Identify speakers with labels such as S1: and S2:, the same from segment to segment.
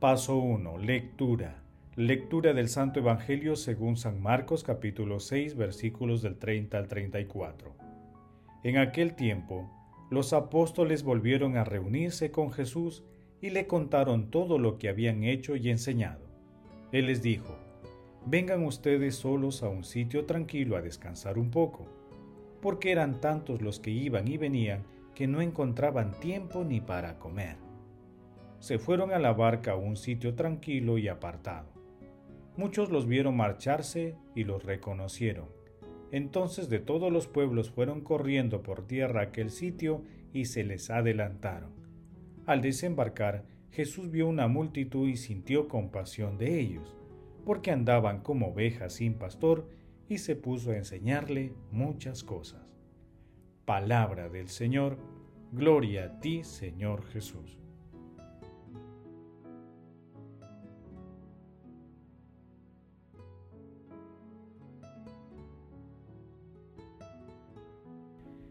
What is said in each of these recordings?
S1: Paso 1. Lectura. Lectura del Santo Evangelio según San Marcos capítulo 6 versículos del 30 al 34. En aquel tiempo, los apóstoles volvieron a reunirse con Jesús y le contaron todo lo que habían hecho y enseñado. Él les dijo, Vengan ustedes solos a un sitio tranquilo a descansar un poco, porque eran tantos los que iban y venían que no encontraban tiempo ni para comer se fueron a la barca a un sitio tranquilo y apartado. Muchos los vieron marcharse y los reconocieron. Entonces de todos los pueblos fueron corriendo por tierra aquel sitio y se les adelantaron. Al desembarcar, Jesús vio una multitud y sintió compasión de ellos, porque andaban como ovejas sin pastor, y se puso a enseñarle muchas cosas. Palabra del Señor, gloria a ti, Señor Jesús.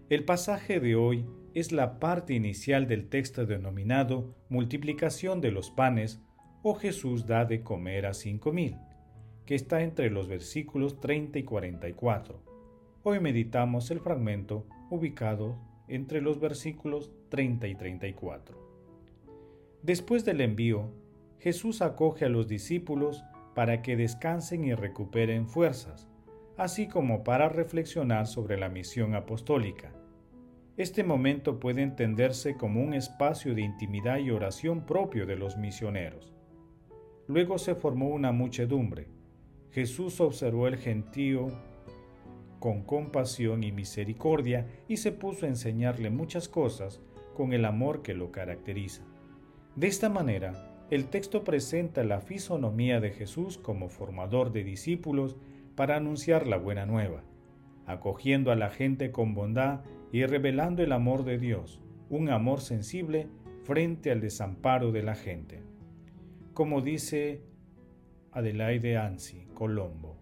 S1: El pasaje de hoy es la parte inicial del texto denominado Multiplicación de los panes o Jesús da de comer a cinco mil, que está entre los versículos 30 y 44. Hoy meditamos el fragmento ubicado entre los versículos 30 y 34. Después del envío, Jesús acoge a los discípulos para que descansen y recuperen fuerzas, así como para reflexionar sobre la misión apostólica este momento puede entenderse como un espacio de intimidad y oración propio de los misioneros. Luego se formó una muchedumbre. Jesús observó el gentío con compasión y misericordia y se puso a enseñarle muchas cosas con el amor que lo caracteriza. De esta manera, el texto presenta la fisonomía de Jesús como formador de discípulos para anunciar la buena nueva, acogiendo a la gente con bondad y revelando el amor de Dios, un amor sensible frente al desamparo de la gente. Como dice Adelaide Ansi, Colombo.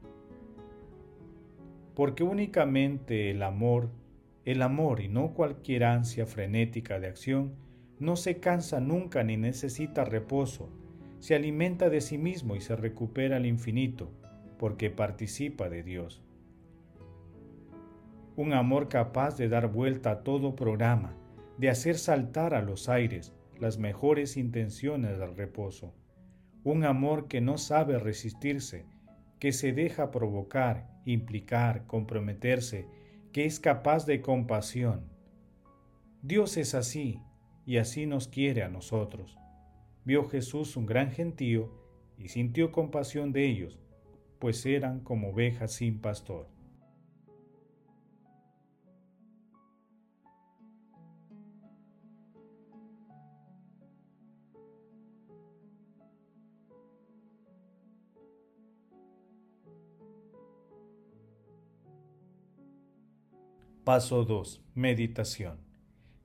S1: Porque únicamente el amor, el amor y no cualquier ansia frenética de acción, no se cansa nunca ni necesita reposo, se alimenta de sí mismo y se recupera al infinito, porque participa de Dios un amor capaz de dar vuelta a todo programa, de hacer saltar a los aires las mejores intenciones del reposo, un amor que no sabe resistirse, que se deja provocar, implicar, comprometerse, que es capaz de compasión. Dios es así y así nos quiere a nosotros. Vio Jesús un gran gentío y sintió compasión de ellos, pues eran como ovejas sin pastor. Paso 2. Meditación.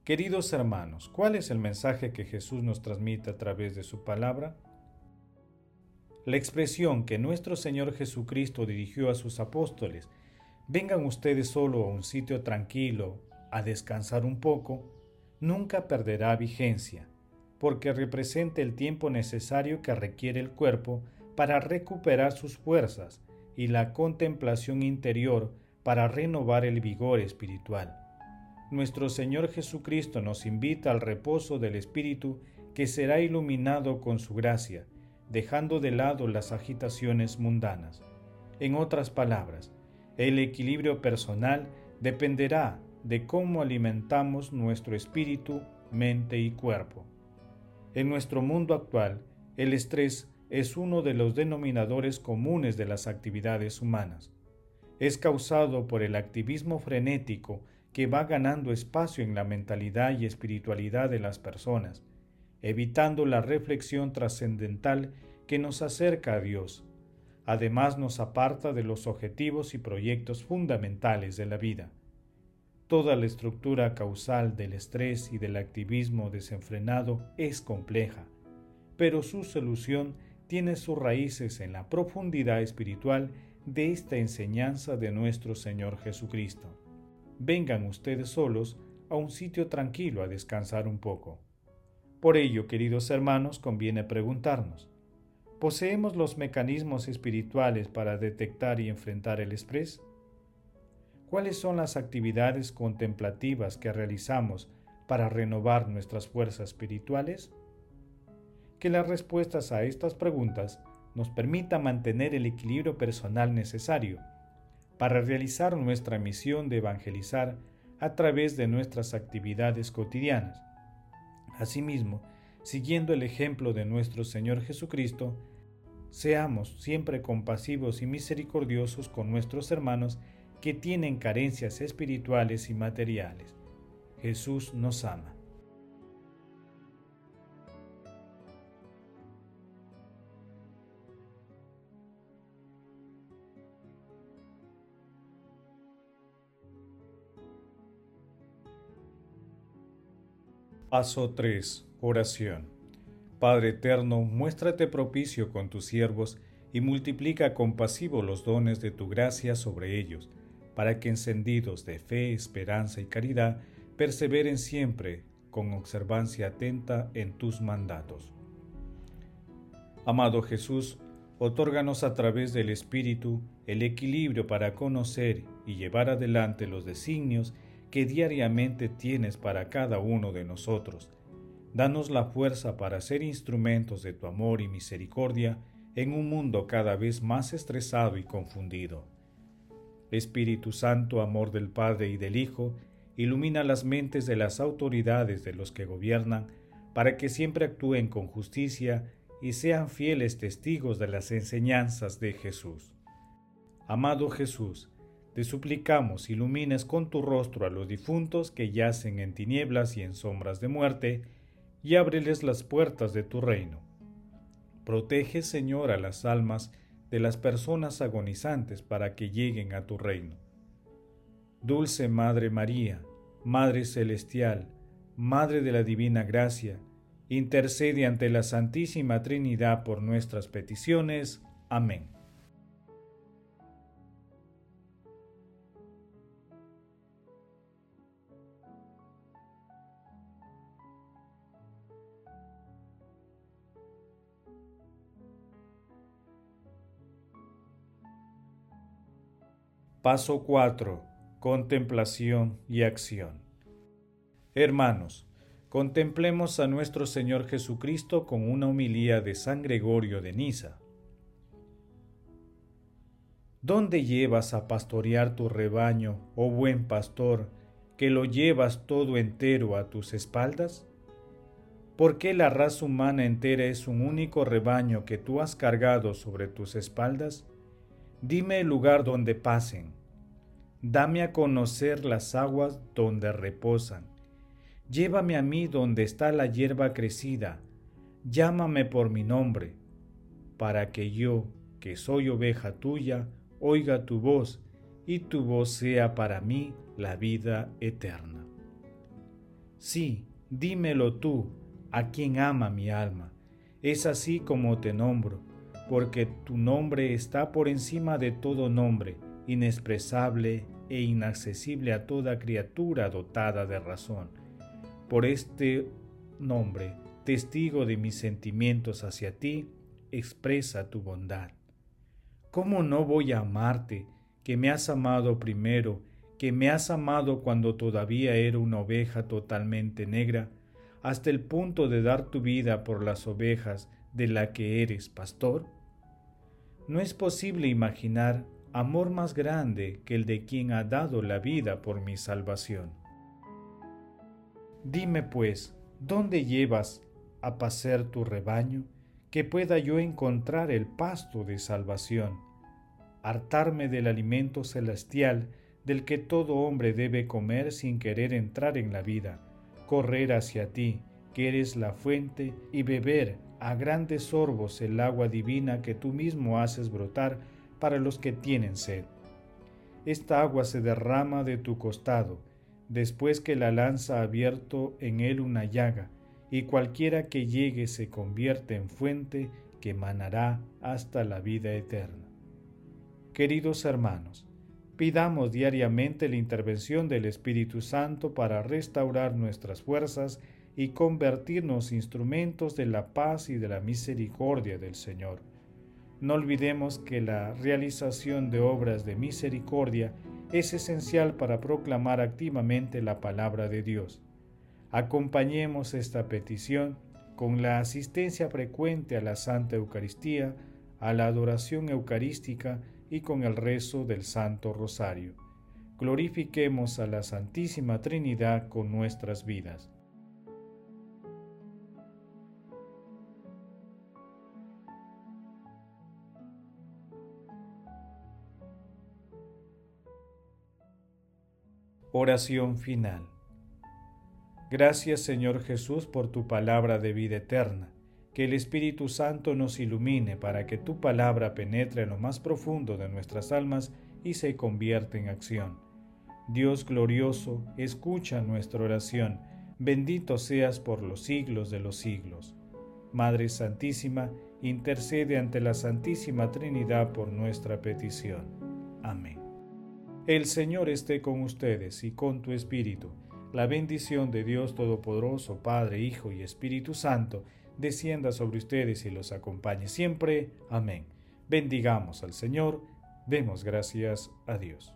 S1: Queridos hermanos, ¿cuál es el mensaje que Jesús nos transmite a través de su palabra? La expresión que nuestro Señor Jesucristo dirigió a sus apóstoles, vengan ustedes solo a un sitio tranquilo, a descansar un poco, nunca perderá vigencia, porque representa el tiempo necesario que requiere el cuerpo para recuperar sus fuerzas y la contemplación interior para renovar el vigor espiritual. Nuestro Señor Jesucristo nos invita al reposo del Espíritu que será iluminado con su gracia, dejando de lado las agitaciones mundanas. En otras palabras, el equilibrio personal dependerá de cómo alimentamos nuestro espíritu, mente y cuerpo. En nuestro mundo actual, El estrés es uno de los denominadores comunes de las actividades humanas. Es causado por el activismo frenético que va ganando espacio en la mentalidad y espiritualidad de las personas, evitando la reflexión trascendental que nos acerca a Dios. Además nos aparta de los objetivos y proyectos fundamentales de la vida. Toda la estructura causal del estrés y del activismo desenfrenado es compleja, pero su solución tiene sus raíces en la profundidad espiritual de esta enseñanza de nuestro Señor Jesucristo. Vengan ustedes solos a un sitio tranquilo a descansar un poco. Por ello, queridos hermanos, conviene preguntarnos, ¿poseemos los mecanismos espirituales para detectar y enfrentar el estrés? ¿Cuáles son las actividades contemplativas que realizamos para renovar nuestras fuerzas espirituales? Que las respuestas a estas preguntas nos permitan mantener el equilibrio personal necesario para realizar nuestra misión de evangelizar a través de nuestras actividades cotidianas. Asimismo, siguiendo el ejemplo de nuestro Señor Jesucristo, seamos siempre compasivos y misericordiosos con nuestros hermanos que tienen carencias espirituales y materiales. Jesús nos ama. Paso 3. Oración. Padre eterno, muéstrate propicio con tus siervos y multiplica compasivo los dones de tu gracia sobre ellos, para que encendidos de fe, esperanza y caridad, perseveren siempre con observancia atenta en tus mandatos. Amado Jesús, otórganos a través del Espíritu el equilibrio para conocer y llevar adelante los designios que diariamente tienes para cada uno de nosotros. Danos la fuerza para ser instrumentos de tu amor y misericordia en un mundo cada vez más estresado y confundido. Espíritu Santo, amor del Padre y del Hijo, ilumina las mentes de las autoridades de los que gobiernan, para que siempre actúen con justicia y sean fieles testigos de las enseñanzas de Jesús. Amado Jesús, te suplicamos ilumines con tu rostro a los difuntos que yacen en tinieblas y en sombras de muerte, y ábreles las puertas de tu reino. Protege, Señor, a las almas de las personas agonizantes para que lleguen a tu reino. Dulce Madre María, Madre Celestial, Madre de la Divina Gracia, intercede ante la Santísima Trinidad por nuestras peticiones. Amén. Paso 4. Contemplación y acción. Hermanos, contemplemos a nuestro Señor Jesucristo con una humilía de San Gregorio de Niza. ¿Dónde llevas a pastorear tu rebaño, oh buen pastor, que lo llevas todo entero a tus espaldas? ¿Por qué la raza humana entera es un único rebaño que tú has cargado sobre tus espaldas? Dime el lugar donde pasen. Dame a conocer las aguas donde reposan. Llévame a mí donde está la hierba crecida. Llámame por mi nombre, para que yo, que soy oveja tuya, oiga tu voz, y tu voz sea para mí la vida eterna. Sí, dímelo tú, a quien ama mi alma. Es así como te nombro porque tu nombre está por encima de todo nombre, inexpresable e inaccesible a toda criatura dotada de razón. Por este nombre, testigo de mis sentimientos hacia ti, expresa tu bondad. ¿Cómo no voy a amarte, que me has amado primero, que me has amado cuando todavía era una oveja totalmente negra, hasta el punto de dar tu vida por las ovejas de la que eres pastor? No es posible imaginar amor más grande que el de quien ha dado la vida por mi salvación. Dime pues, ¿dónde llevas a pasear tu rebaño? que pueda yo encontrar el pasto de salvación, hartarme del alimento celestial del que todo hombre debe comer sin querer entrar en la vida, correr hacia ti, que eres la fuente, y beber a grandes sorbos el agua divina que tú mismo haces brotar para los que tienen sed. Esta agua se derrama de tu costado, después que la lanza ha abierto en él una llaga, y cualquiera que llegue se convierte en fuente que manará hasta la vida eterna. Queridos hermanos, pidamos diariamente la intervención del Espíritu Santo para restaurar nuestras fuerzas y convertirnos instrumentos de la paz y de la misericordia del Señor. No olvidemos que la realización de obras de misericordia es esencial para proclamar activamente la palabra de Dios. Acompañemos esta petición con la asistencia frecuente a la Santa Eucaristía, a la adoración eucarística y con el rezo del Santo Rosario. Glorifiquemos a la Santísima Trinidad con nuestras vidas. Oración final. Gracias Señor Jesús por tu palabra de vida eterna que el Espíritu Santo nos ilumine para que tu palabra penetre en lo más profundo de nuestras almas y se convierta en acción. Dios glorioso, escucha nuestra oración, bendito seas por los siglos de los siglos. Madre Santísima, intercede ante la Santísima Trinidad por nuestra petición. Amén. El Señor esté con ustedes y con tu Espíritu. La bendición de Dios Todopoderoso, Padre, Hijo y Espíritu Santo, descienda sobre ustedes y los acompañe siempre. Amén. Bendigamos al Señor. Demos gracias a Dios.